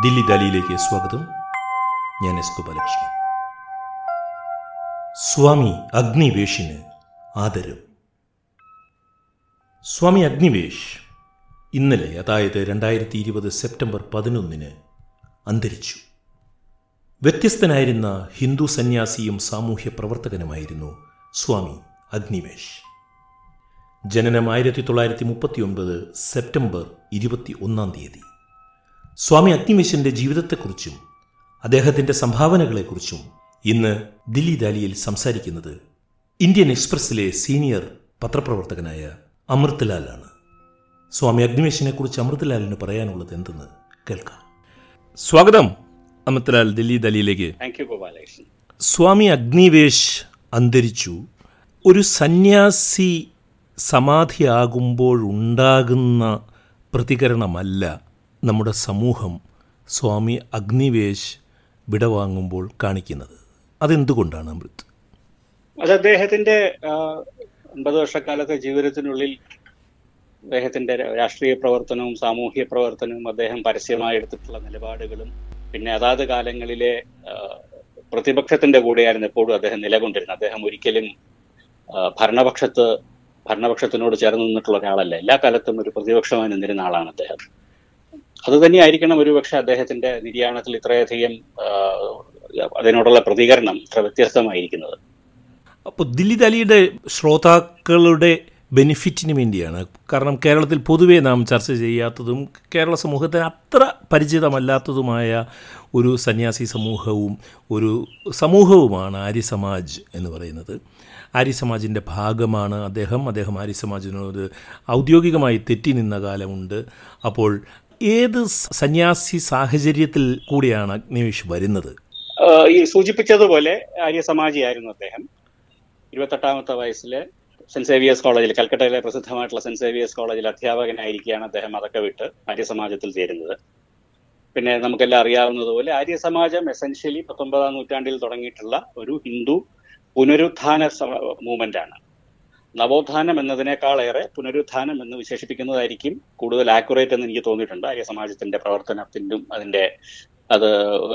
ദില്ലി ദാലിയിലേക്ക് സ്വാഗതം. ഞാൻ എസ് ഗോപാലകൃഷ്ണൻ. സ്വാമി അഗ്നിവേഷിന് ആദരം. സ്വാമി അഗ്നിവേഷ് ഇന്നലെ അതായത് രണ്ടായിരത്തി ഇരുപത് സെപ്റ്റംബർ പതിനൊന്നിന് അന്തരിച്ചു. വ്യത്യസ്തനായിരുന്ന ഹിന്ദു സന്യാസിയും സാമൂഹ്യ പ്രവർത്തകനുമായിരുന്നു സ്വാമി അഗ്നിവേഷ്. ജനനം ആയിരത്തി തൊള്ളായിരത്തി മുപ്പത്തി ഒൻപത് സെപ്റ്റംബർ ഇരുപത്തി ഒന്നാം തീയതി. സ്വാമി അഗ്നിമിഷന്റെ ജീവിതത്തെക്കുറിച്ചും അദ്ദേഹത്തിന്റെ സംഭാവനകളെക്കുറിച്ചും ഇന്ന് ദില്ലി ദാലിയിൽ സംസാരിക്കുന്നത് ഇന്ത്യൻ എക്സ്പ്രസിലെ സീനിയർ പത്രപ്രവർത്തകനായ അമൃത്ലാലാണ് സ്വാമി അഗ്നിവേശനെ കുറിച്ച് അമൃത്ലാലിന് പറയാനുള്ളത് എന്തെന്ന് കേൾക്കാം. സ്വാഗതം അമൃത്ലാൽ ദില്ലി ദാലിയിലേക്ക് സ്വാമി അഗ്നിവേശ് അന്തരിച്ചു. ഒരു സന്യാസി സമാധിയാകുമ്പോഴുണ്ടാകുന്ന പ്രതികരണമല്ല നമ്മുടെ സമൂഹം സ്വാമി അഗ്നിവേശ് വിടവാങ്ങുമ്പോൾ കാണിക്കുന്നത്. അതെന്തുകൊണ്ടാണ് അമൃത്? അത് അദ്ദേഹത്തിന്റെ ആ, അൻപത് വർഷക്കാലത്തെ ജീവിതത്തിനുള്ളിൽ അദ്ദേഹത്തിന്റെ രാഷ്ട്രീയ പ്രവർത്തനവും സാമൂഹ്യ പ്രവർത്തനവും അദ്ദേഹം പരസ്യമായി എടുത്തിട്ടുള്ള നിലപാടുകളും പിന്നെ അതാത് കാലങ്ങളിലെ പ്രതിപക്ഷത്തിന്റെ കൂടെയായിരുന്നു എപ്പോഴും അദ്ദേഹം നിലകൊണ്ടിരുന്നത്. അദ്ദേഹം ഒരിക്കലും ഭരണപക്ഷത്ത് ഭരണപക്ഷത്തിനോട് ചേർന്ന് നിന്നിട്ടുള്ള ഒരാളല്ല. എല്ലാ കാലത്തും ഒരു പ്രതിപക്ഷമായി നിന്നിരുന്ന ആളാണ് അദ്ദേഹം. അത് തന്നെയായിരിക്കണം ഒരുപക്ഷെ അദ്ദേഹത്തിന്റെ നിര്യാണത്തിൽ ഇത്രയധികം അതിനോടുള്ള പ്രതികരണം ഇത്ര വ്യത്യസ്തമായിരിക്കുന്നത്. അപ്പോൾ ദില്ലി ദലിയുടെ ശ്രോതാക്കളുടെ ബെനിഫിറ്റിന് വേണ്ടിയാണ്. കാരണം കേരളത്തിൽ പൊതുവേ നാം ചർച്ച ചെയ്യാത്തതും കേരള സമൂഹത്തിന് അത്ര പരിചിതമല്ലാത്തതുമായ ഒരു സന്യാസി സമൂഹവും ഒരു സമൂഹവുമാണ് ആര്യ സമാജ് എന്ന് പറയുന്നത്. ആര്യ സമാജിന്റെ ഭാഗമാണ് അദ്ദേഹം. അദ്ദേഹം ആര്യ സമാജിനോട് ഔദ്യോഗികമായി തെറ്റി നിന്ന കാലമുണ്ട്. അപ്പോൾ ഏത് സന്യാസി സാഹചര്യത്തിൽ കൂടിയാണ് അഗ്നിവേഷ് വരുന്നത്? ഈ സൂചിപ്പിച്ചതുപോലെ ആര്യ ആര്യസമാജിയായിരുന്നു അദ്ദേഹം. ഇരുപത്തെട്ടാമത്തെ വയസ്സിൽ സെന്റ് സേവിയേഴ്സ് കോളേജിൽ കൽക്കട്ടയിലെ പ്രസിദ്ധമായിട്ടുള്ള സെന്റ് സേവിയേഴ്സ് കോളേജിൽ അധ്യാപകനായിരിക്കുകയാണ് അദ്ദേഹം അതൊക്കെ വിട്ട് ആര്യസമാജത്തിൽ ചേരുന്നത്. പിന്നെ നമുക്കെല്ലാം അറിയാവുന്നതുപോലെ ആര്യസമാജം എസെൻഷ്യലി പത്തൊമ്പതാം നൂറ്റാണ്ടിൽ തുടങ്ങിയിട്ടുള്ള ഒരു ഹിന്ദു പുനരുത്ഥാന മൂവ്മെന്റ് ആണ്. നവോത്ഥാനം എന്നതിനേക്കാളേറെ പുനരുദ്ധാനം എന്ന് വിശേഷിപ്പിക്കുന്നതായിരിക്കും കൂടുതൽ ആക്യുറേറ്റ് എന്ന് എനിക്ക് തോന്നിയിട്ടുണ്ട്. ആര്യ സമാജത്തിന്റെ പ്രവർത്തനത്തിന്റെയും അതിന്റെ അത്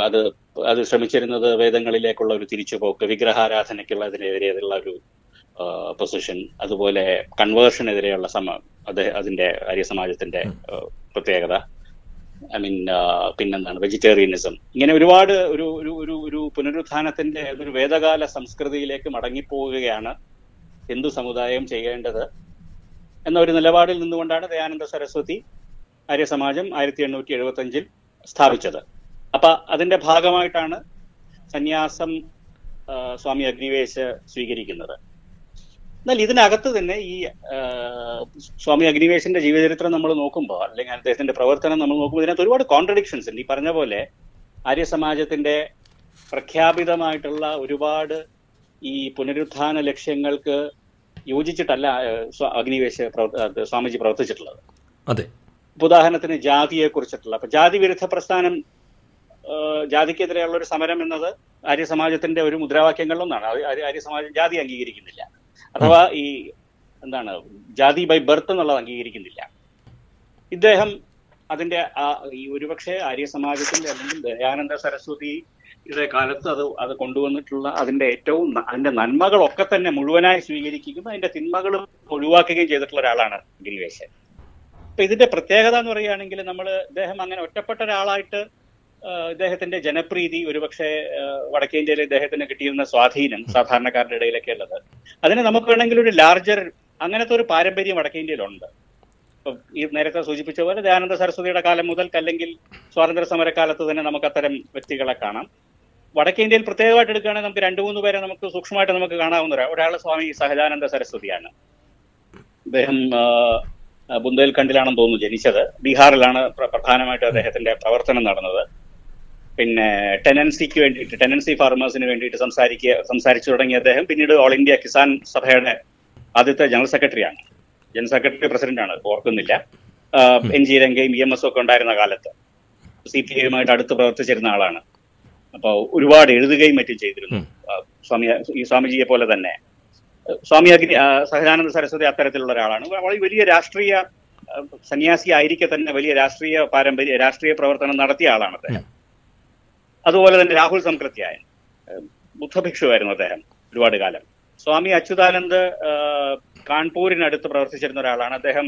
അത് അത് ശ്രമിച്ചിരുന്നത് വേദങ്ങളിലേക്കുള്ള ഒരു തിരിച്ചുപോക്ക് വിഗ്രഹാരാധനയ്ക്കുള്ളതിനെതിരെയുള്ള ഒരു പൊസിഷൻ അതുപോലെ കൺവേർഷനെതിരെയുള്ള സമ അത് അതിന്റെ ആര്യ സമാജത്തിന്റെ പ്രത്യേകത. ഐ മീൻ പിന്നെന്താണ്? വെജിറ്റേറിയനിസം. ഇങ്ങനെ ഒരുപാട് ഒരു ഒരു ഒരു ഒരു പുനരുത്ഥാനത്തിന്റെ ഒരു വേദകാല സംസ്കൃതിയിലേക്ക് മടങ്ങിപ്പോവുകയാണ് ഹിന്ദു സമുദായം ചെയ്യേണ്ടത് എന്ന ഒരു നിലപാടിൽ നിന്നുകൊണ്ടാണ് ദയാനന്ദ സരസ്വതി ആര്യസമാജം ആയിരത്തി എണ്ണൂറ്റി എഴുപത്തി അഞ്ചിൽ സ്ഥാപിച്ചത്. അപ്പൊ അതിന്റെ ഭാഗമായിട്ടാണ് സന്യാസം സ്വാമി അഗ്നിവേശ് സ്വീകരിക്കുന്നത്. എന്നാൽ ഇതിനകത്ത് തന്നെ ഈ സ്വാമി അഗ്നിവേശിന്റെ ജീവചരിത്രം നമ്മൾ നോക്കുമ്പോൾ അല്ലെങ്കിൽ അദ്ദേഹത്തിന്റെ പ്രവർത്തനം നമ്മൾ നോക്കുമ്പോൾ ഇതിനകത്ത് ഒരുപാട് കോൺട്രഡിക്ഷൻസ് ഉണ്ട്. ഈ പറഞ്ഞ പോലെ ആര്യസമാജത്തിന്റെ പ്രഖ്യാപിതമായിട്ടുള്ള ഒരുപാട് ഈ പുനരുത്ഥാന ലക്ഷ്യങ്ങൾക്ക് യോജിച്ചിട്ടല്ല അഗ്നിവേശ സ്വാമിജി പ്രവർത്തിച്ചിട്ടുള്ളത്. അതെ. ഉദാഹരണത്തിന് ജാതിയെ കുറിച്ചിട്ടുള്ള അപ്പൊ ജാതി വിരുദ്ധ പ്രസ്ഥാനം ജാതിക്കെതിരെയുള്ള ഒരു സമരം എന്നത് ആര്യ സമാജത്തിന്റെ ഒരു മുദ്രാവാക്യങ്ങളിലൊന്നാണ് ആര്യ സമാജം ജാതി അംഗീകരിക്കുന്നില്ല. അഥവാ ഈ എന്താണ് ജാതി ബൈ ബർത്ത് എന്നുള്ളത് അംഗീകരിക്കുന്നില്ല. ഇദ്ദേഹം അതിന്റെ ആ ഈ ഒരുപക്ഷെ ആര്യ സമാജത്തിന്റെ അല്ലെങ്കിൽ ദയാനന്ദ സരസ്വതി യുടെ കാലത്ത് അത് അത് കൊണ്ടുവന്നിട്ടുള്ള അതിന്റെ ഏറ്റവും അതിന്റെ നന്മകളൊക്കെ തന്നെ മുഴുവനായി സ്വീകരിക്കുകയും അതിന്റെ തിന്മകളും ഒഴിവാക്കുകയും ചെയ്തിട്ടുള്ള ഒരാളാണ് ഗിരിവേശൻ അപ്പൊ ഇതിന്റെ പ്രത്യേകത എന്ന് പറയുകയാണെങ്കിൽ നമ്മൾ ഇദ്ദേഹം അങ്ങനെ ഒറ്റപ്പെട്ട ഒരാളായിട്ട് ഇദ്ദേഹത്തിന്റെ ജനപ്രീതി ഒരുപക്ഷെ വടക്കേന്ത്യയിൽ ഇദ്ദേഹത്തിന് കിട്ടിയിരുന്ന സ്വാധീനം സാധാരണക്കാരുടെ ഇടയിലൊക്കെ ഉള്ളത്. അതിനെ നമുക്ക് വേണമെങ്കിൽ ഒരു ലാർജർ അങ്ങനത്തെ ഒരു പാരമ്പര്യം വടക്കേ ഇന്ത്യയിലുണ്ട്. ഈ നേരത്തെ സൂചിപ്പിച്ച പോലെ ദയാനന്ദ സരസ്വതിയുടെ കാലം മുതൽ അല്ലെങ്കിൽ സ്വാതന്ത്ര്യ സമരക്കാലത്ത് തന്നെ നമുക്ക് അത്തരം വ്യക്തികളെ കാണാം. വടക്കേ ഇന്ത്യയിൽ പ്രത്യേകമായിട്ട് എടുക്കുകയാണെങ്കിൽ നമുക്ക് രണ്ടു മൂന്ന് പേരെ നമുക്ക് സൂക്ഷ്മമായിട്ട് നമുക്ക് കാണാവുന്ന ഒരാൾ സ്വാമി സഹജാനന്ദ സരസ്വതിയാണ്. അദ്ദേഹം ബുന്ദേൽഖണ്ഡിലാണെന്ന് തോന്നുന്നു ജനിച്ചത്. ബീഹാറിലാണ് പ്ര- പ്രധാനമായിട്ട് അദ്ദേഹത്തിന്റെ പ്രവർത്തനം നടന്നത്. പിന്നെ ടെനൻസിക്ക് വേണ്ടിയിട്ട് ടെനൻസി ഫാർമേഴ്സിന് വേണ്ടിയിട്ട് സംസാരിക്കുക സംസാരിച്ചു തുടങ്ങിയ അദ്ദേഹം. പിന്നീട് ഓൾ ഇന്ത്യ കിസാൻ സഭയുടെ ആദ്യത്തെ ജനറൽ സെക്രട്ടറിയാണ്. ജനറൽ സെക്രട്ടറി പ്രസിഡന്റാണ് ഓർക്കുന്നില്ല. എൻ ജി രംഗയും ഇ എം എസ് ഒക്കെ ഉണ്ടായിരുന്ന കാലത്ത്. സി പി ഐയുമായിട്ട് അടുത്ത് പ്രവർത്തിച്ചിരുന്ന ആളാണ്. അപ്പോൾ ഒരുപാട് എഴുതുകയും മറ്റും ചെയ്തിരുന്നു. സ്വാമി ഈ സ്വാമിജിയെ പോലെ തന്നെ. സ്വാമി അഗ്നി സഹജാനന്ദ സരസ്വതി അത്തരത്തിലുള്ള ഒരാളാണ്. വളരെ വലിയ രാഷ്ട്രീയ സന്യാസി ആയിരിക്കെ തന്നെ വലിയ രാഷ്ട്രീയ പാരമ്പര്യ രാഷ്ട്രീയ പ്രവർത്തനം നടത്തിയ ആളാണ് അദ്ദേഹം. അതുപോലെ തന്നെ രാഹുൽ സംകൃത്യായൻ ബുദ്ധഭിക്ഷുവായിരുന്നു അദ്ദേഹം ഒരുപാട് കാലം. സ്വാമി അച്യുതാനന്ദ് കാൺപൂരിനടുത്ത് പ്രവർത്തിച്ചിരുന്ന ഒരാളാണ്. അദ്ദേഹം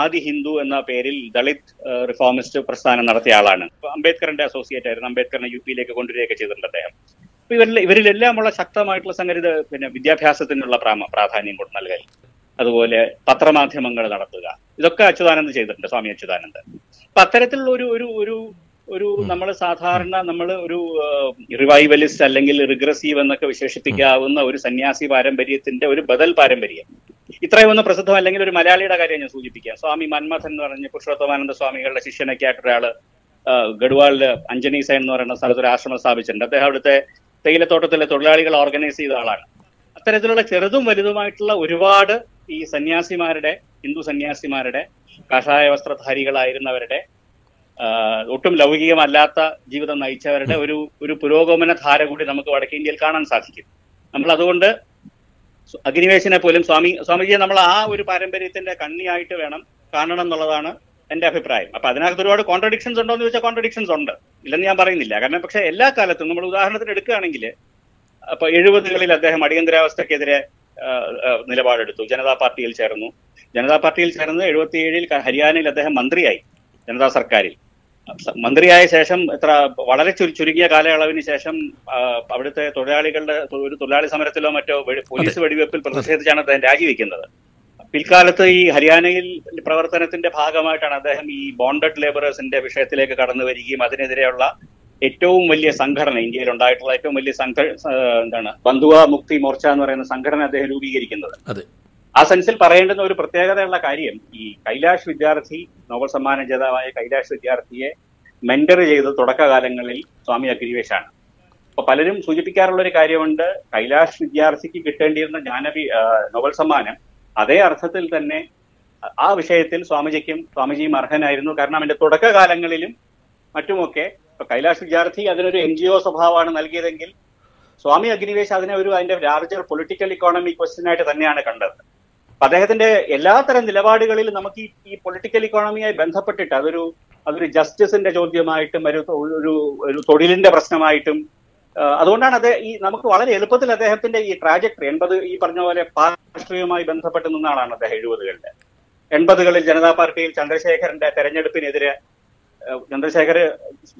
ആദി ഹിന്ദു എന്ന പേരിൽ ദളിത് റിഫോമിസ്റ്റ് പ്രസ്ഥാനം നടത്തിയ ആളാണ്. അംബേദ്കറിന്റെ അസോസിയേറ്റ് ആയിരുന്നു. അംബേദ്കറിനെ യു പിയിലേക്ക് കൊണ്ടുവരികയൊക്കെ ചെയ്തിട്ടുണ്ട് അദ്ദേഹം. അപ്പൊ ഇവരിൽ ഇവരിലെല്ലാമുള്ള ശക്തമായിട്ടുള്ള സംഗതി പിന്നെ വിദ്യാഭ്യാസത്തിനുള്ള പ്രാധാന്യം കൊണ്ട് നൽകൽ. അതുപോലെ പത്രമാധ്യമങ്ങൾ നടത്തുക. ഇതൊക്കെ അച്യുതാനന്ദ് ചെയ്തിട്ടുണ്ട് സ്വാമി അച്യുതാനന്ദ്. അപ്പൊ അത്തരത്തിലുള്ള ഒരു ഒരു ഒരു ഒരു നമ്മൾ സാധാരണ നമ്മൾ ഒരു റിവൈവലിസ്റ്റ് അല്ലെങ്കിൽ റിഗ്രസീവ് എന്നൊക്കെ വിശേഷിപ്പിക്കാവുന്ന ഒരു സന്യാസി പാരമ്പര്യത്തിന്റെ ഒരു ബദൽ പാരമ്പര്യം. ഇത്രയും ഒന്ന് പ്രസിദ്ധം അല്ലെങ്കിൽ ഒരു മലയാളിയുടെ കാര്യം ഞാൻ സൂചിപ്പിക്കാം. സ്വാമി മന്മഥൻ എന്ന് പറഞ്ഞ പുരുഷോത്തമാനന്ദ സ്വാമികളുടെ ശിഷ്യനൊക്കെ ആയിട്ട് ഒരാൾ ഗഡ്വാളിൽ അഞ്ജനി സൈൻ എന്ന് പറയുന്ന സ്ഥലത്ത് ഒരു ആശ്രമം സ്ഥാപിച്ചിട്ടുണ്ട്. അദ്ദേഹം അവിടുത്തെ തേയിലത്തോട്ടത്തിലെ തൊഴിലാളികൾ ഓർഗനൈസ് ചെയ്ത ആളാണ്. അത്തരത്തിലുള്ള ചെറുതും വലുതുമായിട്ടുള്ള ഒരുപാട് ഈ സന്യാസിമാരുടെ ഹിന്ദു സന്യാസിമാരുടെ കാഷായ വസ്ത്രധാരികളായിരുന്നവരുടെ ഒട്ടും ലൗകികമല്ലാത്ത ജീവിതം നയിച്ചവരുടെ ഒരു ഒരു പുരോഗമന ധാര കൂടി നമുക്ക് വടക്കേ ഇന്ത്യയിൽ കാണാൻ സാധിക്കും. നമ്മൾ അതുകൊണ്ട് അഗ്നിവേശനെ പോലും സ്വാമി സ്വാമിജിയെ നമ്മൾ ആ ഒരു പാരമ്പര്യത്തിന്റെ കണ്ണിയായിട്ട് വേണം കാണണം എന്നുള്ളതാണ് എന്റെ അഭിപ്രായം. അപ്പൊ അതിനകത്ത് ഒരുപാട് കോൺട്രഡിക്ഷൻസ് ഉണ്ടോ എന്ന് ചോദിച്ചാൽ കോൺട്രഡിക്ഷൻസ് ഉണ്ട്. ഇല്ലെന്ന് ഞാൻ പറയുന്നില്ല. കാരണം പക്ഷെ എല്ലാ കാലത്തും നമ്മൾ ഉദാഹരണത്തിന് എടുക്കുകയാണെങ്കിൽ അപ്പൊ എഴുപതുകളിൽ അദ്ദേഹം അടിയന്തരാവസ്ഥക്കെതിരെ നിലപാടെടുത്തു. ജനതാ പാർട്ടിയിൽ ചേർന്നു. ജനതാ പാർട്ടിയിൽ ചേർന്ന് എഴുപത്തിയേഴിൽ ഹരിയാനയിൽ അദ്ദേഹം മന്ത്രിയായി. ജനതാ സർക്കാരിൽ. മന്ത്രിയായ ശേഷം എത്ര വളരെ ചുരു- ചുരുങ്ങിയ കാലയളവിന് ശേഷം അവിടുത്തെ തൊഴിലാളികളുടെ ഒരു തൊഴിലാളി സമരത്തിലോ മറ്റോ പോലീസ് വെടിവെപ്പിൽ പ്രതിഷേധിച്ചാണ് അദ്ദേഹം രാജിവെക്കുന്നത്. പിൽക്കാലത്ത് ഈ ഹരിയാനയിൽ പ്രവർത്തനത്തിന്റെ ഭാഗമായിട്ടാണ് അദ്ദേഹം ഈ ബോണ്ടഡ് ലേബറേഴ്സിന്റെ വിഷയത്തിലേക്ക് കടന്നു വരികയും അതിനെതിരെയുള്ള ഏറ്റവും വലിയ സംഘടന ഇന്ത്യയിൽ ഉണ്ടായിട്ടുള്ള ഏറ്റവും വലിയ സംഘ എന്താണ് ബന്ധുവ മുക്തി മോർച്ച എന്ന് പറയുന്ന സംഘടന അദ്ദേഹം രൂപീകരിക്കുന്നത്. ആ സെൻസിൽ പറയേണ്ടുന്ന ഒരു പ്രത്യേകതയുള്ള കാര്യം ഈ കൈലാഷ് വിദ്യാർത്ഥി നോബൽ സമ്മാന ജേതാവായ കൈലാഷ് വിദ്യാർത്ഥിയെ മെന്റർ ചെയ്ത തുടക്കകാലങ്ങളിൽ സ്വാമി അഗ്നിവേശാണ്. അപ്പൊ പലരും സൂചിപ്പിക്കാറുള്ള ഒരു കാര്യമുണ്ട് കൈലാഷ് വിദ്യാർത്ഥിക്ക് കിട്ടേണ്ടിയിരുന്ന ജ്ഞാനപി നോബൽ സമ്മാനം അതേ അർത്ഥത്തിൽ തന്നെ ആ വിഷയത്തിൽ സ്വാമിജിക്കും സ്വാമിജിയും അർഹനായിരുന്നു. കാരണം അതിന്റെ തുടക്കകാലങ്ങളിലും മറ്റുമൊക്കെ കൈലാഷ് വിദ്യാർത്ഥി അതിനൊരു എൻ ജി ഒ സ്വഭാവമാണ് നൽകിയതെങ്കിൽ സ്വാമി അഗ്നിവേശ് അതിനെ ഒരു അതിന്റെ ലാർജർ പൊളിറ്റിക്കൽ ഇക്കോണമി ക്വസ്റ്റ്യൻ ആയിട്ട് തന്നെയാണ് കണ്ടത്. അദ്ദേഹത്തിന്റെ എല്ലാത്തരം നിലപാടുകളിലും നമുക്ക് ഈ ഈ പൊളിറ്റിക്കൽ ഇക്കോണമിയായി ബന്ധപ്പെട്ടിട്ട് അതൊരു അതൊരു ജസ്റ്റിസിന്റെ ചോദ്യമായിട്ടും ഒരു ഒരു ഒരു തൊഴിലിന്റെ പ്രശ്നമായിട്ടും അതുകൊണ്ടാണ് അദ്ദേഹം ഈ നമുക്ക് വളരെ എളുപ്പത്തിൽ അദ്ദേഹത്തിന്റെ ഈ ട്രാജക്ടറി എൺപത് ഈ പറഞ്ഞ പോലെ രാഷ്ട്രീയവുമായി ബന്ധപ്പെട്ട് നിന്ന ആളാണ് അദ്ദേഹം എഴുപതുകളിൽ എൺപതുകളിൽ ജനതാ പാർട്ടിയിൽ ചന്ദ്രശേഖരന്റെ തെരഞ്ഞെടുപ്പിനെതിരെ ചന്ദ്രശേഖർ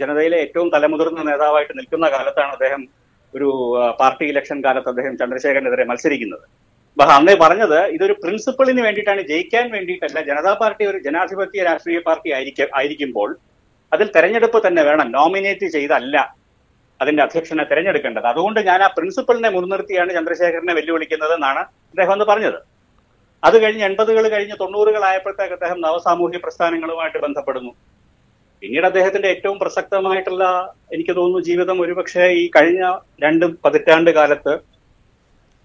ജനതയിലെ ഏറ്റവും തലമുതിർന്ന നേതാവായിട്ട് നിൽക്കുന്ന കാലത്താണ് അദ്ദേഹം ഒരു പാർട്ടി ഇലക്ഷൻ കാലത്ത് അദ്ദേഹം ചന്ദ്രശേഖരനെതിരെ മത്സരിക്കുന്നത്. അന്നേ പറഞ്ഞത് ഇതൊരു പ്രിൻസിപ്പിളിന് വേണ്ടിയിട്ടാണ് ജയിക്കാൻ വേണ്ടിയിട്ടല്ല. ജനതാ പാർട്ടി ഒരു ജനാധിപത്യ രാഷ്ട്രീയ പാർട്ടി ആയിരിക്കും ആയിരിക്കുമ്പോൾ അതിൽ തെരഞ്ഞെടുപ്പ് തന്നെ വേണം. നോമിനേറ്റ് ചെയ്തല്ല അതിന്റെ അധ്യക്ഷനെ തെരഞ്ഞെടുക്കേണ്ടത്. അതുകൊണ്ട് ഞാൻ ആ പ്രിൻസിപ്പളിനെ മുൻനിർത്തിയാണ് ചന്ദ്രശേഖരനെ വെല്ലുവിളിക്കുന്നത് എന്നാണ് അദ്ദേഹം അന്ന് പറഞ്ഞത്. അത് കഴിഞ്ഞ് എൺപതുകൾ കഴിഞ്ഞ് തൊണ്ണൂറുകളായപ്പോഴത്തേക്ക് അദ്ദേഹം നവസാമൂഹ്യ പ്രസ്ഥാനങ്ങളുമായിട്ട് ബന്ധപ്പെടുന്നു. പിന്നീട് അദ്ദേഹത്തിന്റെ ഏറ്റവും പ്രസക്തമായിട്ടുള്ള എനിക്ക് തോന്നുന്നു ജീവിതം ഒരുപക്ഷെ ഈ കഴിഞ്ഞ രണ്ട് പതിറ്റാണ്ട് കാലത്ത്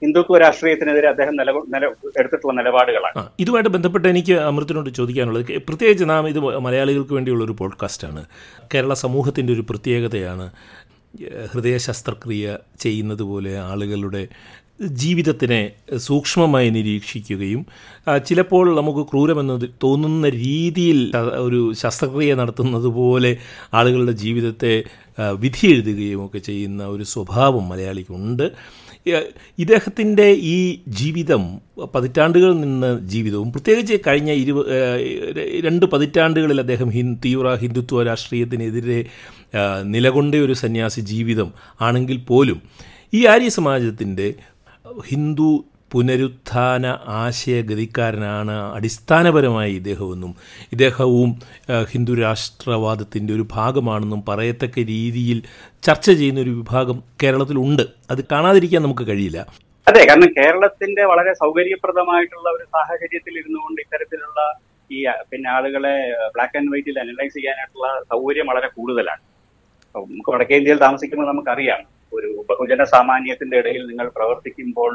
ഹിന്ദുത്വ രാഷ്ട്രീയത്തിനെതിരെ അദ്ദേഹം നില നില എടുത്തിട്ടുള്ള നിലപാടുകളാണ്. ഇതുമായിട്ട് ബന്ധപ്പെട്ട് എനിക്ക് അമൃത്തിനോട് ചോദിക്കാനുള്ളത് പ്രത്യേകിച്ച് നാം ഇത് മലയാളികൾക്ക് വേണ്ടിയുള്ള ഒരു പോഡ്കാസ്റ്റാണ്. കേരള സമൂഹത്തിന്റെ ഒരു പ്രത്യേകതയാണ് ഹൃദയ ശസ്ത്രക്രിയ ചെയ്യുന്നത് പോലെ ആളുകളുടെ ജീവിതത്തിനെ സൂക്ഷ്മമായി നിരീക്ഷിക്കുകയും ചിലപ്പോൾ നമുക്ക് ക്രൂരമെന്ന് തോന്നുന്ന രീതിയിൽ ഒരു ശസ്ത്രക്രിയ നടത്തുന്നത് പോലെ ആളുകളുടെ ജീവിതത്തെ വിധിയെഴുതുകയും ഒക്കെ ചെയ്യുന്ന ഒരു സ്വഭാവം മലയാളിക്കുണ്ട്. ഇദ്ദേഹത്തിന്റെ ഈ ജീവിതം പതിറ്റാണ്ടുകളിൽ നിന്ന് ജീവിതവും പ്രത്യേകിച്ച് കഴിഞ്ഞ ഇരുപ രണ്ട് പതിറ്റാണ്ടുകളിൽ അദ്ദേഹം ഹിൻ തീവ്ര ഹിന്ദുത്വ രാഷ്ട്രീയത്തിനെതിരെ നിലകൊണ്ട ഒരു സന്യാസി ജീവിതം ആണെങ്കിൽ പോലും ഈ ആര്യ സമാജത്തിന്റെ ഹിന്ദു പുനരുത്ഥാന ആശയഗതിക്കാരനാണ് അടിസ്ഥാനപരമായി ഇദ്ദേഹമെന്നും ഇദ്ദേഹവും ഹിന്ദു രാഷ്ട്രവാദത്തിന്റെ ഒരു ഭാഗമാണെന്നും പറയത്തക്ക രീതിയിൽ ചർച്ച ചെയ്യുന്ന ഒരു വിഭാഗം കേരളത്തിലുണ്ട്. അത് കാണാതിരിക്കാൻ നമുക്ക് കഴിയില്ല. അതെ കാരണം കേരളത്തിന്റെ വളരെ സൗകര്യപ്രദമായിട്ടുള്ള ഒരു സാഹചര്യത്തിൽ ഇരുന്നുകൊണ്ട് ഇത്തരത്തിലുള്ള ഈ പിന്നെ ആളുകളെ ബ്ലാക്ക് ആൻഡ് വൈറ്റിൽ അനലൈസ് ചെയ്യാനായിട്ടുള്ള സൗകര്യം വളരെ കൂടുതലാണ്. നമുക്ക് വടക്കേ ഇന്ത്യയിൽ താമസിക്കുമ്പോൾ നമുക്കറിയാം. ഒരു ബഹുജന സാമാന്യത്തിന്റെ ഇടയിൽ നിങ്ങൾ പ്രവർത്തിക്കുമ്പോൾ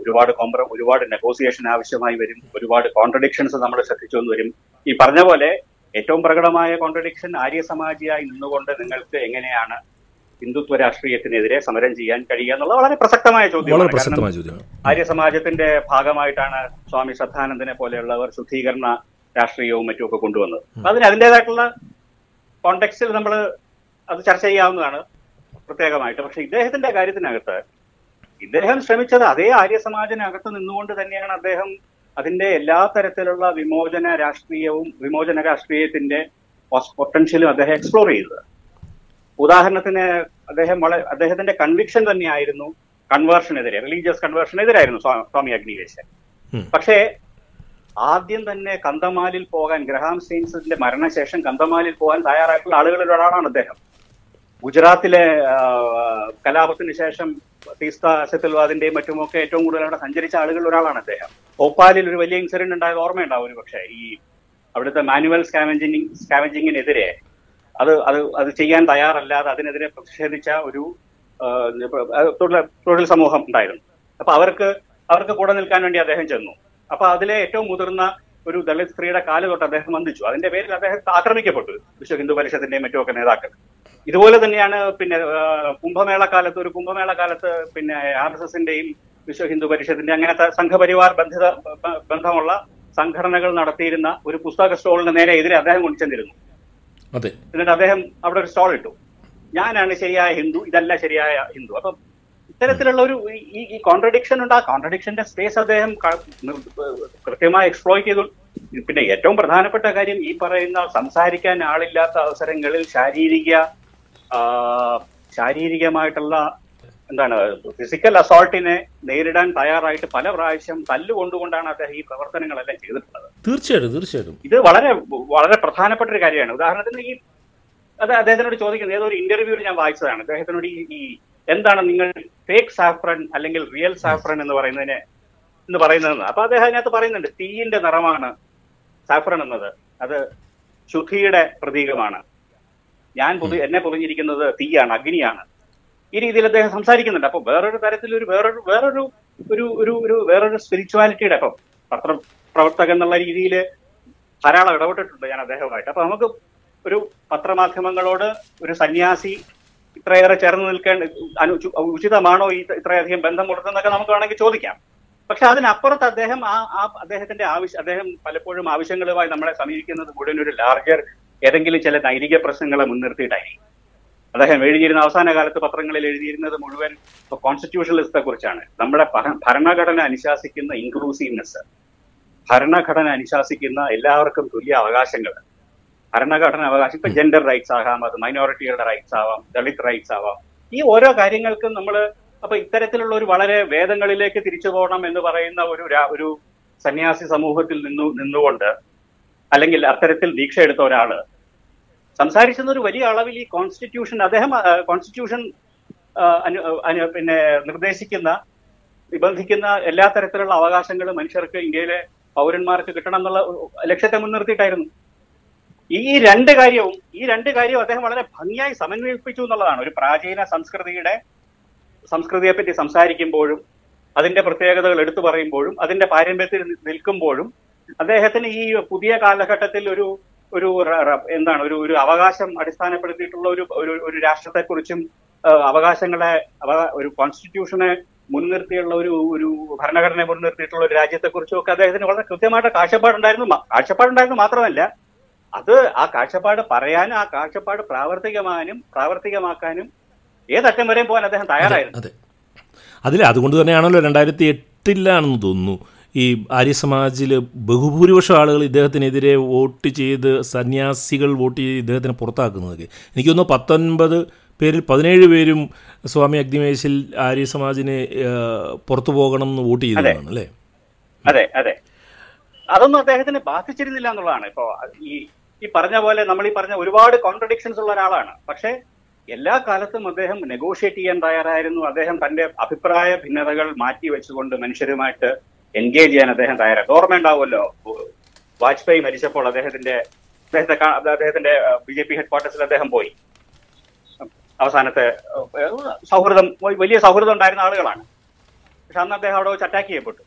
ഒരുപാട് കോംപ്ര ഒരുപാട് നെഗോസിയേഷൻ ആവശ്യമായി വരും. ഒരുപാട് കോൺട്രഡിക്ഷൻസ് നമ്മൾ ശ്രദ്ധിച്ചു വരും. ഈ പറഞ്ഞ പോലെ ഏറ്റവും പ്രകടമായ കോൺട്രഡിക്ഷൻ ആര്യ സമാജിയായി നിന്നുകൊണ്ട് നിങ്ങൾക്ക് എങ്ങനെയാണ് ഹിന്ദുത്വ രാഷ്ട്രീയത്തിനെതിരെ സമരം ചെയ്യാൻ കഴിയുക എന്നുള്ളത് വളരെ പ്രസക്തമായ ചോദ്യമാണ്. കാരണം ആര്യ സമാജത്തിന്റെ ഭാഗമായിട്ടാണ് സ്വാമി ശ്രദ്ധാനന്ദനെ പോലെയുള്ളവർ ശുദ്ധീകരണ രാഷ്ട്രീയവും മറ്റുമൊക്കെ കൊണ്ടുവന്നത്. അപ്പൊ അതിന് അതിന്റെതായിട്ടുള്ള കോണ്ടെക്സ്റ്റിൽ നമ്മൾ അത് ചർച്ച ചെയ്യാവുന്നതാണ് പ്രത്യേകമായിട്ട്. പക്ഷെ ഇദ്ദേഹത്തിന്റെ കാര്യത്തിനകത്ത് ഇദ്ദേഹം ശ്രമിച്ചത് അതേ ആര്യ സമാജിനകത്ത് നിന്നുകൊണ്ട് തന്നെയാണ് അദ്ദേഹം അതിന്റെ എല്ലാ തരത്തിലുള്ള വിമോചന രാഷ്ട്രീയവും വിമോചന രാഷ്ട്രീയത്തിന്റെ പൊട്ടൻഷ്യലും അദ്ദേഹം എക്സ്പ്ലോർ ചെയ്തത്. ഉദാഹരണത്തിന് അദ്ദേഹം വളരെ അദ്ദേഹത്തിന്റെ കൺവിക്ഷൻ തന്നെയായിരുന്നു കൺവേർഷനെതിരെ റിലീജിയസ് കൺവേർഷനെതിരായിരുന്നു സ്വാ- സ്വാമി അഗ്നിവേശൻ. പക്ഷേ ആദ്യം തന്നെ കന്തമാലിൽ പോകാൻ ഗ്രഹാം സെയിൻസിന്റെ മരണശേഷം കന്തമാലിൽ പോകാൻ തയ്യാറായിട്ടുള്ള ആളുകളിൽ ഒരാളാണ് അദ്ദേഹം. ഗുജറാത്തിലെ കലാപത്തിന് ശേഷം തീസ്ത സെത്തിൽവാദിന്റെയും മറ്റുമൊക്കെ ഏറ്റവും കൂടുതൽ അവിടെ സഞ്ചരിച്ച ആളുകളിൽ ഒരാളാണ് അദ്ദേഹം. ഭോപ്പാലിൽ ഒരു വലിയ ഇൻസിഡന്റ് ഉണ്ടായത് ഓർമ്മയുണ്ടാവും ഒരു പക്ഷേ ഈ അവിടുത്തെ മാനുവൽ സ്കാവഞ്ചിങ് സ്കാവഞ്ചിങ്ങിനെതിരെ അത് അത് അത് ചെയ്യാൻ തയ്യാറല്ലാതെ അതിനെതിരെ പ്രതിഷേധിച്ച ഒരു തൊഴിൽ സമൂഹം ഉണ്ടായിരുന്നു. അപ്പൊ അവർക്ക് അവർക്ക് കൂടെ നിൽക്കാൻ വേണ്ടി അദ്ദേഹം ചെന്നു. അപ്പൊ അതിലെ ഏറ്റവും മുതിർന്ന ഒരു ദളിത് സ്ത്രീയുടെ കാൽ തൊട്ട് അദ്ദേഹം വന്ദിച്ചു. അതിന്റെ പേരിൽ അദ്ദേഹം ആക്രമിക്കപ്പെട്ടു. വിശ്വ ഹിന്ദു പരിഷത്തിന്റെയും മറ്റുമൊക്കെ നേതാക്കൾ. ഇതുപോലെ തന്നെയാണ് പിന്നെ കുംഭമേള കാലത്ത് ഒരു കുംഭമേള കാലത്ത് പിന്നെ ആർ എസ് എസിന്റെയും വിശ്വ ഹിന്ദു പരിഷത്തിന്റെ അങ്ങനത്തെ സംഘപരിവാർ ബന്ധിത ബന്ധമുള്ള സംഘടനകൾ നടത്തിയിരുന്ന ഒരു പുസ്തക സ്റ്റോളിന് നേരെ എതിരെ അദ്ദേഹം കൊണ്ടുചെന്നിരുന്നു എന്നിട്ട് അദ്ദേഹം അവിടെ ഒരു സ്റ്റോൾ ഇട്ടു. ഞാനാണ് ശരിയായ ഹിന്ദു ഇതല്ല ശരിയായ ഹിന്ദു. അപ്പം ഇത്തരത്തിലുള്ള ഒരു ഈ ഈ കോൺട്രഡിക്ഷൻ ഉണ്ട്. ആ കോൺട്രഡിക്ഷന്റെ സ്പേസ് അദ്ദേഹം കൃത്യമായി എക്സ്പ്ലോർ ചെയ്തു. പിന്നെ ഏറ്റവും പ്രധാനപ്പെട്ട കാര്യം ഈ പറയുന്ന സംസാരിക്കാൻ ആളില്ലാത്ത അവസരങ്ങളിൽ ശാരീരിക ശാരീരികമായിട്ടുള്ള എന്താണ് ഫിസിക്കൽ അസോൾട്ടിനെ നേരിടാൻ തയ്യാറായിട്ട് പല പ്രാവശ്യം തല്ലുകൊണ്ടുകൊണ്ടാണ് അദ്ദേഹം ഈ പ്രവർത്തനങ്ങളെല്ലാം ചെയ്തിട്ടുള്ളത്. തീർച്ചയായിട്ടും തീർച്ചയായിട്ടും. ഇത് വളരെ വളരെ പ്രധാനപ്പെട്ട ഒരു കാര്യമാണ്. ഉദാഹരണത്തിന് ഈ അത് അദ്ദേഹത്തിനോട് ചോദിക്കുന്നത് ഏതൊരു ഇന്റർവ്യൂവിൽ ഞാൻ വായിച്ചതാണ്. അദ്ദേഹത്തിനോട് ഈ ഈ എന്താണ് നിങ്ങൾ ഫേക്ക് സാഫ്രൻ അല്ലെങ്കിൽ റിയൽ സാഫ്രൻ എന്ന് പറയുന്നതിനെ എന്ന് പറയുന്നതെന്ന്. അപ്പൊ അദ്ദേഹം അതിനകത്ത് പറയുന്നുണ്ട് തീയിന്റെ നിറമാണ് സാഫ്രൻ എന്നത്. അത് ശുദ്ധിയുടെ പ്രതീകമാണ്. ഞാൻ പൊതു എന്നെ പൊതിഞ്ഞിരിക്കുന്നത് തീയാണ് അഗ്നിയാണ്. ഈ രീതിയിൽ അദ്ദേഹം സംസാരിക്കുന്നുണ്ട്. അപ്പൊ വേറൊരു തരത്തിൽ ഒരു വേറൊരു വേറൊരു ഒരു ഒരു ഒരു വേറൊരു സ്പിരിച്വാലിറ്റിയുടെ അപ്പം പത്ര പ്രവർത്തകൻ എന്നുള്ള രീതിയിൽ ധാരാളം ഇടപെട്ടിട്ടുണ്ട് ഞാൻ അദ്ദേഹവുമായിട്ട്. അപ്പൊ നമുക്ക് ഒരു പത്രമാധ്യമങ്ങളോട് ഒരു സന്യാസി ഇത്രയേറെ ചേർന്ന് നിൽക്കേണ്ട ഉചിതമാണോ ഈ ഇത്രയധികം ബന്ധം കൊടുക്കുന്നതൊക്കെ നമുക്ക് വേണമെങ്കിൽ ചോദിക്കാം. പക്ഷെ അതിനപ്പുറത്ത് അദ്ദേഹം ആ ആ അദ്ദേഹത്തിന്റെ ആവശ്യം അദ്ദേഹം പലപ്പോഴും ആവശ്യങ്ങളുമായി നമ്മളെ സമീപിക്കുന്നത് മുഴുവൻ ഒരു ലാർജർ ഏതെങ്കിലും ചില നൈതിക പ്രശ്നങ്ങളെ മുൻനിർത്തിയിട്ടായിരിക്കും. അദ്ദേഹം എഴുതിയിരുന്ന അവസാന കാലത്ത് പത്രങ്ങളിൽ എഴുതിയിരുന്നത് മുഴുവൻ കോൺസ്റ്റിറ്റ്യൂഷണലിസത്തെ കുറിച്ചാണ്. നമ്മുടെ ഭര- ഭരണഘടന അനുശാസിക്കുന്ന ഇൻക്ലൂസീവ്നെസ് ഭരണഘടന അനുശാസിക്കുന്ന എല്ലാവർക്കും തുല്യ അവകാശങ്ങൾ. ഭരണഘടന അവകാശം ഇപ്പൊ ജെൻഡർ റൈറ്റ്സ് ആകാം അത് മൈനോറിറ്റികളുടെ റൈറ്റ്സ് ആവാം ദളിത് റൈറ്റ്സ് ആവാം. ഈ ഓരോ കാര്യങ്ങൾക്കും നമ്മൾ അപ്പൊ ഇത്തരത്തിലുള്ള ഒരു വളരെ വേദങ്ങളിലേക്ക് തിരിച്ചു പോകണം എന്ന് പറയുന്ന ഒരു ഒരു സന്യാസി സമൂഹത്തിൽ നിന്നു നിന്നുകൊണ്ട് അല്ലെങ്കിൽ അത്തരത്തിൽ ദീക്ഷ എടുത്ത ഒരാൾ. സംസാരിക്കുന്ന ഒരു വലിയ അളവിൽ ഈ കോൺസ്റ്റിറ്റ്യൂഷൻ അദ്ദേഹം കോൺസ്റ്റിറ്റ്യൂഷൻ പിന്നെ നിർദ്ദേശിക്കുന്ന നിബന്ധിക്കുന്ന എല്ലാ തരത്തിലുള്ള അവകാശങ്ങളും മനുഷ്യർക്ക് ഇന്ത്യയിലെ പൗരന്മാർക്ക് കിട്ടണം എന്നുള്ള ലക്ഷ്യത്തെ മുൻനിർത്തിയിട്ടായിരുന്നു. ഈ രണ്ട് കാര്യവും ഈ രണ്ട് കാര്യവും അദ്ദേഹം വളരെ ഭംഗിയായി സമന്വയിപ്പിച്ചു എന്നുള്ളതാണ്. ഒരു പ്രാചീന സംസ്കൃതിയുടെ സംസ്കൃതിയെ പറ്റി സംസാരിക്കുമ്പോഴും അതിന്റെ പ്രത്യേകതകൾ എടുത്തു പറയുമ്പോഴും അതിന്റെ പാരമ്പര്യത്തിൽ നിൽക്കുമ്പോഴും അദ്ദേഹത്തിന് ഈ പുതിയ കാലഘട്ടത്തിൽ ഒരു ഒരു എന്താണ് ഒരു ഒരു അവകാശം അടിസ്ഥാനപ്പെടുത്തിയിട്ടുള്ള ഒരു ഒരു ഒരു രാഷ്ട്രത്തെക്കുറിച്ചും അവകാശങ്ങളെ ഒരു കോൺസ്റ്റിറ്റ്യൂഷനെ മുൻനിർത്തിയുള്ള ഒരു ഒരു ഭരണഘടനയെ മുൻനിർത്തിയിട്ടുള്ള ഒരു രാജ്യത്തെക്കുറിച്ചും ഒക്കെ അദ്ദേഹത്തിന് വളരെ കൃത്യമായിട്ട് കാഴ്ചപ്പാടുണ്ടായിരുന്നു കാഴ്ചപ്പാടുണ്ടായിരുന്നു മാത്രമല്ല അത് ആ കാഴ്ചപ്പാട് പറയാനും ആ കാഴ്ചപ്പാട് പ്രാവർത്തികമാനും പ്രാവർത്തികമാക്കാനും ഏതറ്റം വരെയും പോകാൻ അദ്ദേഹം തയ്യാറായിരുന്നു. അതെ. അതിൽ അതുകൊണ്ട് തന്നെയാണല്ലോ രണ്ടായിരത്തി എട്ടിലാണെന്ന് തോന്നുന്നു. ഈ ആര്യസമാജിൽ ബഹുഭൂരിപക്ഷം ആളുകൾ ഇദ്ദേഹത്തിനെതിരെ വോട്ട് ചെയ്ത് സന്യാസികൾ വോട്ട് ചെയ്ത് ഇദ്ദേഹത്തിനെ പുറത്താക്കുന്നതൊക്കെ എനിക്ക് തോന്നുന്നു പത്തൊൻപത് പേരിൽ പതിനേഴ് പേരും സ്വാമി അഗ്നിമേശിൽ ആര്യസമാജിനെ പുറത്തു പോകണം എന്ന് വോട്ട് ചെയ്തതാണ് അല്ലേ? അതെ അതെ. അതൊന്നും അദ്ദേഹത്തിന് ബാധിച്ചിരുന്നില്ല എന്നുള്ളതാണ്. ഇപ്പോ ഈ ഈ പറഞ്ഞ പോലെ നമ്മൾ ഈ പറഞ്ഞ ഒരുപാട് കോൺട്രഡിക്ഷൻസ് ഉള്ള ഒരാളാണ്. പക്ഷേ എല്ലാ കാലത്തും അദ്ദേഹം നെഗോഷിയേറ്റ് ചെയ്യാൻ തയ്യാറായിരുന്നു. അദ്ദേഹം തന്റെ അഭിപ്രായ ഭിന്നതകൾ മാറ്റി വെച്ചുകൊണ്ട് മനുഷ്യരുമായിട്ട് എൻഗേജ് ചെയ്യാൻ അദ്ദേഹം തയ്യാറായി. ഓർമ്മയുണ്ടാവുമല്ലോ വാജ്പേയി മരിച്ചപ്പോൾ അദ്ദേഹത്തിന്റെ അദ്ദേഹത്തെ അദ്ദേഹത്തിന്റെ ബി ജെ പി ഹെഡ്ക്വാർട്ടേഴ്സിൽ അദ്ദേഹം പോയി. അവസാനത്തെ സൗഹൃദം വലിയ സൗഹൃദം ഉണ്ടായിരുന്ന ആളുകളാണ്. പക്ഷെ അന്ന് അദ്ദേഹം അവിടെ വെച്ച് അറ്റാക്ക് ചെയ്യപ്പെട്ടു.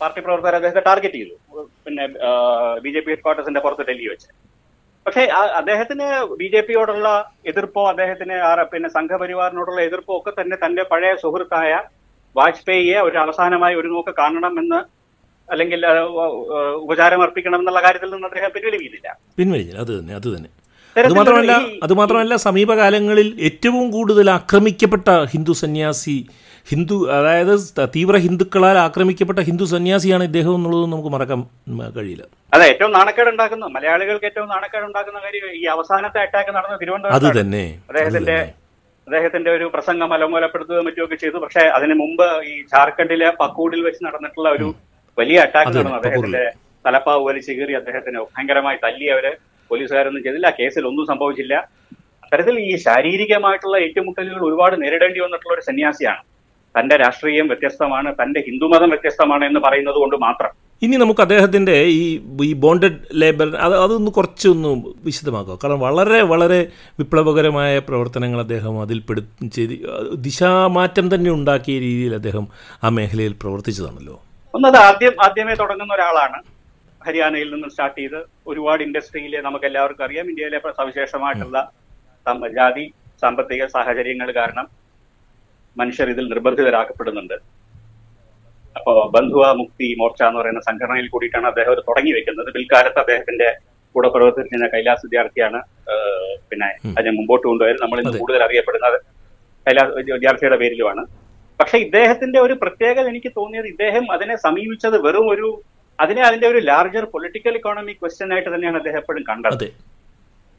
പാർട്ടി പ്രവർത്തകർ അദ്ദേഹത്തെ ടാർഗറ്റ് ചെയ്തു. പിന്നെ ബി ജെ പി ഹെഡ്ക്വാർട്ടേഴ്സിന്റെ പുറത്ത് ഡൽഹി വെച്ച്. പക്ഷേ അദ്ദേഹത്തിന് ബി ജെ പിയോടുള്ള എതിർപ്പോ അദ്ദേഹത്തിന് പിന്നെ സംഘപരിവാറിനോടുള്ള എതിർപ്പോ ഒക്കെ തന്നെ തന്റെ പഴയ സുഹൃത്തായ വാജ്പേയിയെ ഒരു അവസാനമായി ഒരു നോക്ക് കാണണം എന്ന് അല്ലെങ്കിൽ ഉപചാരം അർപ്പിക്കണം എന്നുള്ള കാര്യത്തിൽ നിന്ന് അദ്ദേഹം പിൻവലിക്കുന്നില്ല പിൻവലിഞ്ഞില്ല അത് തന്നെ അത് തന്നെ. അതുമാത്രമല്ല അതുമാത്രമല്ല സമീപകാലങ്ങളിൽ ഏറ്റവും കൂടുതൽ ആക്രമിക്കപ്പെട്ട ഹിന്ദു സന്യാസി ഹിന്ദു അതായത് തീവ്ര ഹിന്ദുക്കളാൽ ആക്രമിക്കപ്പെട്ട ഹിന്ദു സന്യാസിയാണ് ഇദ്ദേഹം എന്നുള്ളത് നമുക്ക് മറക്കാൻ കഴിയില്ല. അതെ ഏറ്റവും നാണക്കേട് ഉണ്ടാക്കുന്ന. മലയാളികൾക്ക് ഏറ്റവും നാണക്കേട് ഉണ്ടാക്കുന്ന കാര്യം ഈ അവസാനത്തെ അറ്റാക്ക് നടന്ന അത് തിരുവനന്തപുരത്ത് തന്നെ. അദ്ദേഹത്തിന്റെ. അദ്ദേഹത്തിന്റെ ഒരു പ്രസംഗം അലമൂലപ്പെടുത്തുകയും മറ്റുമൊക്കെ ചെയ്തു. പക്ഷേ അതിന് മുമ്പ് ഈ ജാർഖണ്ഡിലെ പക്കൂടിൽ വെച്ച് നടന്നിട്ടുള്ള ഒരു വലിയ അറ്റാക്ക് നടന്നു അദ്ദേഹത്തിന്റെ തലപ്പാവ് വലിച്ചു കീറി അദ്ദേഹത്തിന് ഭയങ്കരമായി തല്ലി അവർ പോലീസുകാരൊന്നും ചെയ്തില്ല. കേസിൽ ഒന്നും സംഭവിച്ചില്ല. അത്തരത്തിൽ ഈ ശാരീരികമായിട്ടുള്ള ഏറ്റുമുട്ടലുകൾ ഒരുപാട് നേരിടേണ്ടി വന്നിട്ടുള്ള ഒരു സന്യാസിയാണ്. തന്റെ രാഷ്ട്രീയം വ്യത്യസ്തമാണ് തന്റെ ഹിന്ദുമതം വ്യത്യസ്തമാണ് എന്ന് പറയുന്നത് കൊണ്ട് മാത്രം. ഇനി നമുക്ക് അദ്ദേഹത്തിന്റെ ഈ ഈ ബോണ്ടഡ് ലേബർ അത് അതൊന്ന് കുറച്ചൊന്ന് വിശദമാക്കുക. കാരണം വളരെ വളരെ വിപ്ലവകരമായ പ്രവർത്തനങ്ങൾ അദ്ദേഹം അതിൽ പെടു ചെയ്ത് ദിശാമാറ്റം തന്നെ ഉണ്ടാക്കിയ രീതിയിൽ അദ്ദേഹം ആ മേഖലയിൽ പ്രവർത്തിച്ചതാണല്ലോ. ഒന്നത് ആദ്യം ആദ്യമേ തുടങ്ങുന്ന ഒരാളാണ്. ഹരിയാനയിൽ നിന്ന് സ്റ്റാർട്ട് ചെയ്ത് ഒരുപാട് ഇൻഡസ്ട്രിയിലെ നമുക്ക് എല്ലാവർക്കും അറിയാം ഇന്ത്യയിലെ സവിശേഷമായിട്ടുള്ള ജാതി സാമ്പത്തിക സാഹചര്യങ്ങൾ കാരണം മനുഷ്യർ ഇതിൽ നിർബന്ധിതരാക്കപ്പെടുന്നുണ്ട്. അപ്പോ ബന്ധുവ മുക്തി മോർച്ച എന്ന് പറയുന്ന സംഘടനയിൽ കൂടിയിട്ടാണ് അദ്ദേഹം ഒരു തുടങ്ങി വെക്കുന്നത്. പിൽക്കാലത്ത് അദ്ദേഹത്തിന്റെ കൂടെ പ്രവർത്തിച്ചിരുന്ന കൈലാസ് വിദ്യാർത്ഥിയാണ് പിന്നെ അതിനെ മുമ്പോട്ട് കൊണ്ടുപോയത് നമ്മൾ ഇന്ന് കൂടുതൽ അറിയപ്പെടുന്നത് കൈലാസ് വിദ്യാർത്ഥിയുടെ പേരിലുമാണ്. പക്ഷെ ഇദ്ദേഹത്തിന്റെ ഒരു പ്രത്യേകത എനിക്ക് തോന്നിയത് ഇദ്ദേഹം അതിനെ സമീപിച്ചത് വെറും ഒരു അതിനെ അതിന്റെ ഒരു ലാർജർ പൊളിറ്റിക്കൽ ഇക്കോണമിക് ക്വസ്റ്റ്യൻ ആയിട്ട് തന്നെയാണ് അദ്ദേഹം എപ്പോഴും കണ്ടത്. അതെ.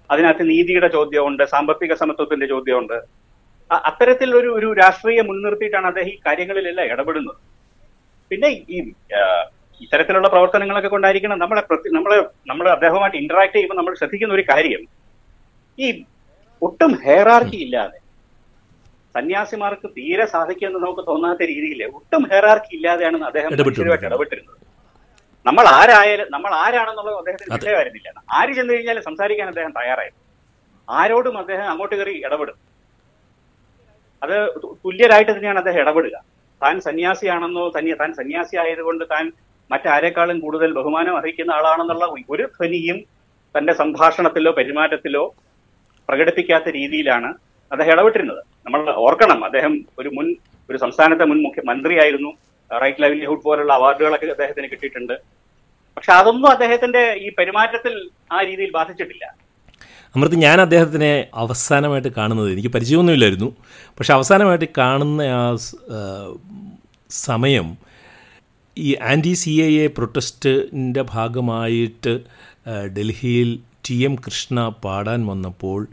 അതിനകത്ത് നീതിയുടെ ചോദ്യമുണ്ട് സാമ്പത്തിക സമത്വത്തിന്റെ ചോദ്യമുണ്ട്. അത്തരത്തിൽ ഒരു ഒരു രാഷ്ട്രീയം മുൻനിർത്തിയിട്ടാണ് അദ്ദേഹം ഈ കാര്യങ്ങളിലെല്ലാം ഇടപെടുന്നത്. പിന്നെ ഈ ഇത്തരത്തിലുള്ള പ്രവർത്തനങ്ങളൊക്കെ കൊണ്ടായിരിക്കണം നമ്മളെ നമ്മളെ നമ്മൾ അദ്ദേഹവുമായിട്ട് ഇന്ററാക്ട് ചെയ്യുമ്പോൾ നമ്മൾ ശ്രദ്ധിക്കുന്ന ഒരു കാര്യം ഈ ഒട്ടും ഹെയറാർക്കി ഇല്ലാതെ സന്യാസിമാർക്ക് തീരെ സാധിക്കുമെന്ന് നമുക്ക് തോന്നാത്ത രീതിയിൽ ഒട്ടും ഹെയറാർക്കി ഇല്ലാതെയാണ് അദ്ദേഹം ഇടപെട്ടിരുന്നത്. മനുഷ്യരുമായിട്ട് ഇടപെട്ടിരുന്നത്. നമ്മൾ ആരായാലും നമ്മൾ ആരാണെന്നുള്ളത് അദ്ദേഹത്തിന്. വിഷയമായിരുന്നില്ല ആര് ചെന്ന് കഴിഞ്ഞാലും സംസാരിക്കാൻ അദ്ദേഹം തയ്യാറായി ആരോടും അദ്ദേഹം അങ്ങോട്ട് കയറി ഇടപെടും. അത് തുല്യരായിട്ട് തന്നെയാണ് അദ്ദേഹം ഇടപെടുക. താൻ സന്യാസിയാണെന്നോ തന്നെ താൻ സന്യാസി ആയതുകൊണ്ട് താൻ മറ്റാരെക്കാളും കൂടുതൽ ബഹുമാനം അർഹിക്കുന്ന ആളാണെന്നുള്ള ഒരു ധ്വനിയും തന്റെ സംഭാഷണത്തിലോ പെരുമാറ്റത്തിലോ പ്രകടിപ്പിക്കാത്ത രീതിയിലാണ് അദ്ദേഹം ഇടപെട്ടിരുന്നത്. നമ്മൾ ഓർക്കണം അദ്ദേഹം ഒരു മുൻ ഒരു സംസ്ഥാനത്തെ മുൻ മുഖ്യമന്ത്രിയായിരുന്നു റൈറ്റ് ലൈവ്ലിഹുഡ് പോലുള്ള അവാർഡുകളൊക്കെ അദ്ദേഹത്തിന് കിട്ടിയിട്ടുണ്ട്. പക്ഷെ അതൊന്നും അദ്ദേഹത്തിന്റെ ഈ പെരുമാറ്റത്തിൽ ആ രീതിയിൽ ബാധിച്ചിട്ടില്ല. അമൃത് ഞാൻ അദ്ദേഹത്തിനെ അവസാനമായിട്ട് കാണുന്നത് എനിക്ക് പരിചയമൊന്നുമില്ലായിരുന്നു. പക്ഷെ അവസാനമായിട്ട് കാണുന്ന ആ സമയം ഈ ആന്റി സി ഐ എ പ്രൊട്ടസ്റ്റിന്റെ ഭാഗമായിട്ട് ഡൽഹിയിൽ ടി എം കൃഷ്ണ പാടാൻ വന്നപ്പോൾ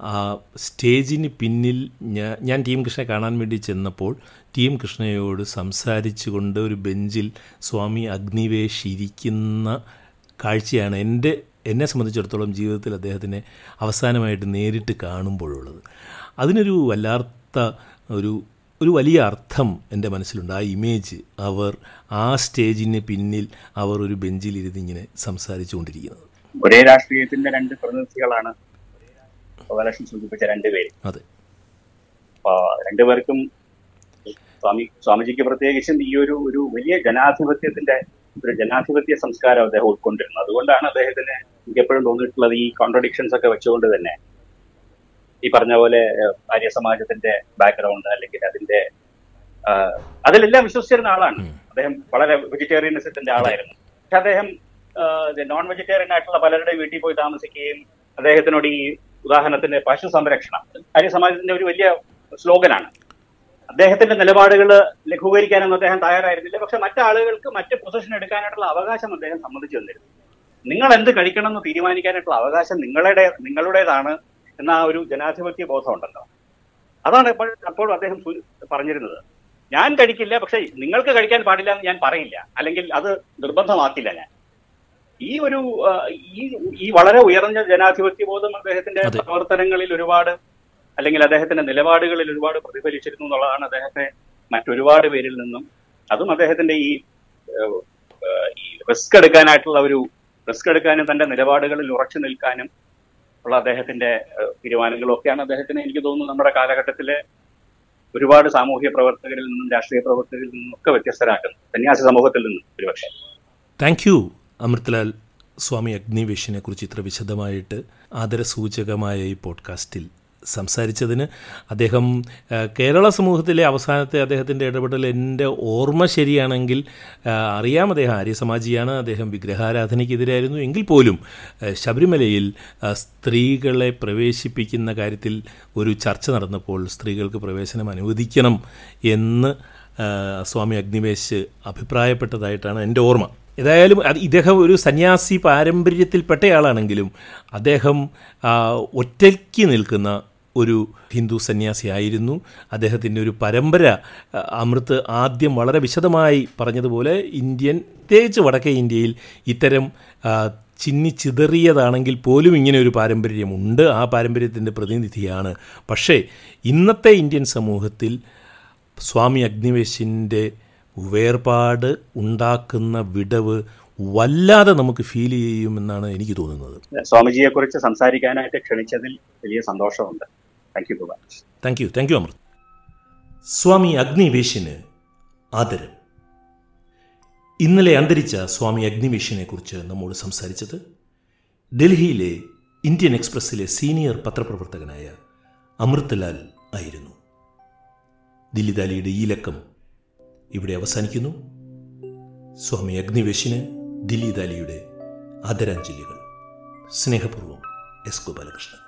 ആ സ്റ്റേജിന് പിന്നിൽ ഞാൻ ഞാൻ ടി എം കൃഷ്ണയെ കാണാൻ വേണ്ടി ചെന്നപ്പോൾ ടി എം കൃഷ്ണയോട് സംസാരിച്ചുകൊണ്ട് ഒരു ബെഞ്ചിൽ സ്വാമി അഗ്നിവേശ് ഇരിക്കുന്ന കാഴ്ചയാണ് എന്റെ എന്നെ സംബന്ധിച്ചിടത്തോളം ജീവിതത്തിൽ അദ്ദേഹത്തിനെ അവസാനമായിട്ട് നേരിട്ട് കാണുമ്പോഴുള്ളത്. അതിനൊരു വല്ലാത്ത ഒരു ഒരു വലിയ അർത്ഥം എന്റെ മനസ്സിലുണ്ട്. ആ ഇമേജ് അവർ ആ സ്റ്റേജിന് പിന്നിൽ അവർ ഒരു ബെഞ്ചിലിരുന്ന് ഇങ്ങനെ സംസാരിച്ചുകൊണ്ടിരിക്കുന്നത്. ഒരേ രാഷ്ട്രീയത്തിന്റെ രണ്ട് പ്രതിനിധികളാണ് ഗോപാലകൃഷ്ണൻ രണ്ട് പേര്. അതെ. രണ്ടുപേർക്കും സ്വാമി സ്വാമിജിക്ക് പ്രത്യേകിച്ചും ഈ ഒരു ഒരു വലിയ ജനാധിപത്യത്തിന്റെ ഒരു ജനാധിപത്യ സംസ്കാരം അദ്ദേഹം ഉൾക്കൊണ്ടിരുന്നത്. അതുകൊണ്ടാണ് അദ്ദേഹത്തിന് എനിക്ക് എപ്പോഴും തോന്നിയിട്ടുള്ളത് ഈ കോൺട്രഡിക്ഷൻസ് ഒക്കെ വെച്ചുകൊണ്ട് തന്നെ. ഈ പറഞ്ഞ പോലെ ആര്യ സമാജത്തിന്റെ ബാക്ക്ഗ്രൗണ്ട് അല്ലെങ്കിൽ അതിന്റെ അതിലെല്ലാം വിശ്വസിച്ചിരുന്ന ആളാണ്. അദ്ദേഹം വളരെ വെജിറ്റേറിയനിസത്തിന്റെ ആളായിരുന്നു. പക്ഷെ അദ്ദേഹം നോൺ വെജിറ്റേറിയൻ ആയിട്ടുള്ള പലരുടെയും വീട്ടിൽ പോയി താമസിക്കുകയും അദ്ദേഹത്തിനോട് ഈ ഉദാഹരണത്തിന് പശു സംരക്ഷണം ആര്യ സമാജത്തിന്റെ ഒരു വലിയ സ്ലോഗനാണ്. അദ്ദേഹത്തിന്റെ നിലപാടുകൾ ലഘൂകരിക്കാനൊന്നും അദ്ദേഹം തയ്യാറായിരുന്നില്ല. പക്ഷെ മറ്റാളുകൾക്ക് മറ്റ് പൊസിഷൻ എടുക്കാനായിട്ടുള്ള അവകാശം അദ്ദേഹം സമ്മതിച്ചു തന്നിരുന്നു. നിങ്ങൾ എന്ത് കഴിക്കണം എന്ന് തീരുമാനിക്കാനായിട്ടുള്ള അവകാശം നിങ്ങളുടെ നിങ്ങളുടേതാണ് എന്ന ആ ഒരു ജനാധിപത്യ ബോധം ഉണ്ടല്ലോ അതാണ് ഇപ്പോൾ അപ്പോൾ അദ്ദേഹം പറഞ്ഞിരുന്നത്. ഞാൻ കഴിക്കില്ല പക്ഷെ നിങ്ങൾക്ക് കഴിക്കാൻ പാടില്ല എന്ന് ഞാൻ പറയില്ല. അല്ലെങ്കിൽ അത് നിർബന്ധമാക്കില്ല ഞാൻ. ഈ ഒരു ഈ ഈ വളരെ ഉയർന്ന ജനാധിപത്യ ബോധം അദ്ദേഹത്തിന്റെ. പ്രവർത്തനങ്ങളിൽ ഒരുപാട് അല്ലെങ്കിൽ അദ്ദേഹത്തിന്റെ നിലപാടുകളിൽ ഒരുപാട് പ്രതിഫലിച്ചിരുന്നു എന്നുള്ളതാണ് അദ്ദേഹത്തെ മറ്റൊരുപാട് പേരിൽ നിന്നും അതും അദ്ദേഹത്തിന്റെ ഈ റിസ്ക് എടുക്കാനായിട്ടുള്ള ഒരു റിസ്ക് എടുക്കാനും തന്റെ നിലപാടുകളിൽ ഉറച്ചു നിൽക്കാനും ഉള്ള അദ്ദേഹത്തിന്റെ തീരുമാനങ്ങളൊക്കെയാണ് അദ്ദേഹത്തിന് എനിക്ക് തോന്നുന്നു നമ്മുടെ കാലഘട്ടത്തിലെ ഒരുപാട് സാമൂഹ്യ പ്രവർത്തകരിൽ നിന്നും രാഷ്ട്രീയ പ്രവർത്തകരിൽ നിന്നും ഒക്കെ വ്യത്യസ്തരാക്കുന്നത്. സന്യാസി സമൂഹത്തിൽ നിന്നും ഒരുപക്ഷെ. Thank you Amritlal. സ്വാമി അഗ്നിവേശിനെ കുറിച്ച് ഇത്ര വിശദമായിട്ട് ആദരസൂചകമായ ഈ പോഡ്കാസ്റ്റിൽ സംസാരിച്ചതിന് അദ്ദേഹം കേരള സമൂഹത്തിലെ അവസാനത്തെ അദ്ദേഹത്തിന്റെ ഇടപെടൽ എന്റെ ഓർമ്മ ശരിയാണെങ്കിൽ അറിയാം അദ്ദേഹം ആര്യസമാജിയാണ് അദ്ദേഹം വിഗ്രഹാരാധനയ്ക്കെതിരായിരുന്നു. എങ്കിൽ പോലും ശബരിമലയിൽ സ്ത്രീകളെ പ്രവേശിപ്പിക്കുന്ന കാര്യത്തിൽ ഒരു ചർച്ച നടന്നപ്പോൾ സ്ത്രീകൾക്ക് പ്രവേശനം അനുവദിക്കണം എന്ന് സ്വാമി അഗ്നിവേശ് അഭിപ്രായപ്പെട്ടതായിട്ടാണ് എന്റെ ഓർമ്മ. ഏതായാലും അത് ഇദ്ദേഹം ഒരു സന്യാസി പാരമ്പര്യത്തിൽപ്പെട്ടയാളാണെങ്കിലും അദ്ദേഹം ഒറ്റയ്ക്ക് നിൽക്കുന്ന ഒരു ഹിന്ദു സന്യാസിയായിരുന്നു. അദ്ദേഹത്തിന്റെ ഒരു പരമ്പര അമൃത് ആദ്യം വളരെ വിശദമായി പറഞ്ഞതുപോലെ ഇന്ത്യൻ പ്രത്യേകിച്ച് വടക്കേ ഇന്ത്യയിൽ ഇത്തരം ചിന്നി ചിതറിയതാണെങ്കിൽ പോലും ഇങ്ങനെ ഒരു പാരമ്പര്യമുണ്ട്. ആ പാരമ്പര്യത്തിന്റെ പ്രതിനിധിയാണ്. പക്ഷേ ഇന്നത്തെ ഇന്ത്യൻ സമൂഹത്തിൽ സ്വാമി അഗ്നിവേശിന്റെ വേർപാട് ഉണ്ടാക്കുന്ന വിടവ് വല്ലാതെ നമുക്ക് ഫീൽ ചെയ്യുമെന്നാണ് എനിക്ക് തോന്നുന്നത്. സ്വാമിജിയെ കുറിച്ച് സംസാരിക്കാനായിട്ട് ക്ഷണിച്ചതിൽ വലിയ സന്തോഷമുണ്ട്. Thank you much thank you thank you Amrit Swami അഗ്നിവേശിന് ആദരം. ഇന്നലെ അന്തരിച്ച സ്വാമി അഗ്നിവേഷിനെ കുറിച്ച് നമ്മോട് സംസാരിച്ചത് ഡൽഹിയിലെ ഇന്ത്യൻ എക്സ്പ്രസ്സിലെ സീനിയർ പത്രപ്രവർത്തകനായ അമൃത്ലാൽ ആയിരുന്നു. ദില്ലിദാലിയുടെ ഈ ലക്കം ഇവിടെ അവസാനിക്കുന്നു. സ്വാമി അഗ്നിവേശിന് ദില്ലിദാലിയുടെ ആദരാഞ്ജലികൾ. സ്നേഹപൂർവം എസ് ഗോപാലകൃഷ്ണൻ.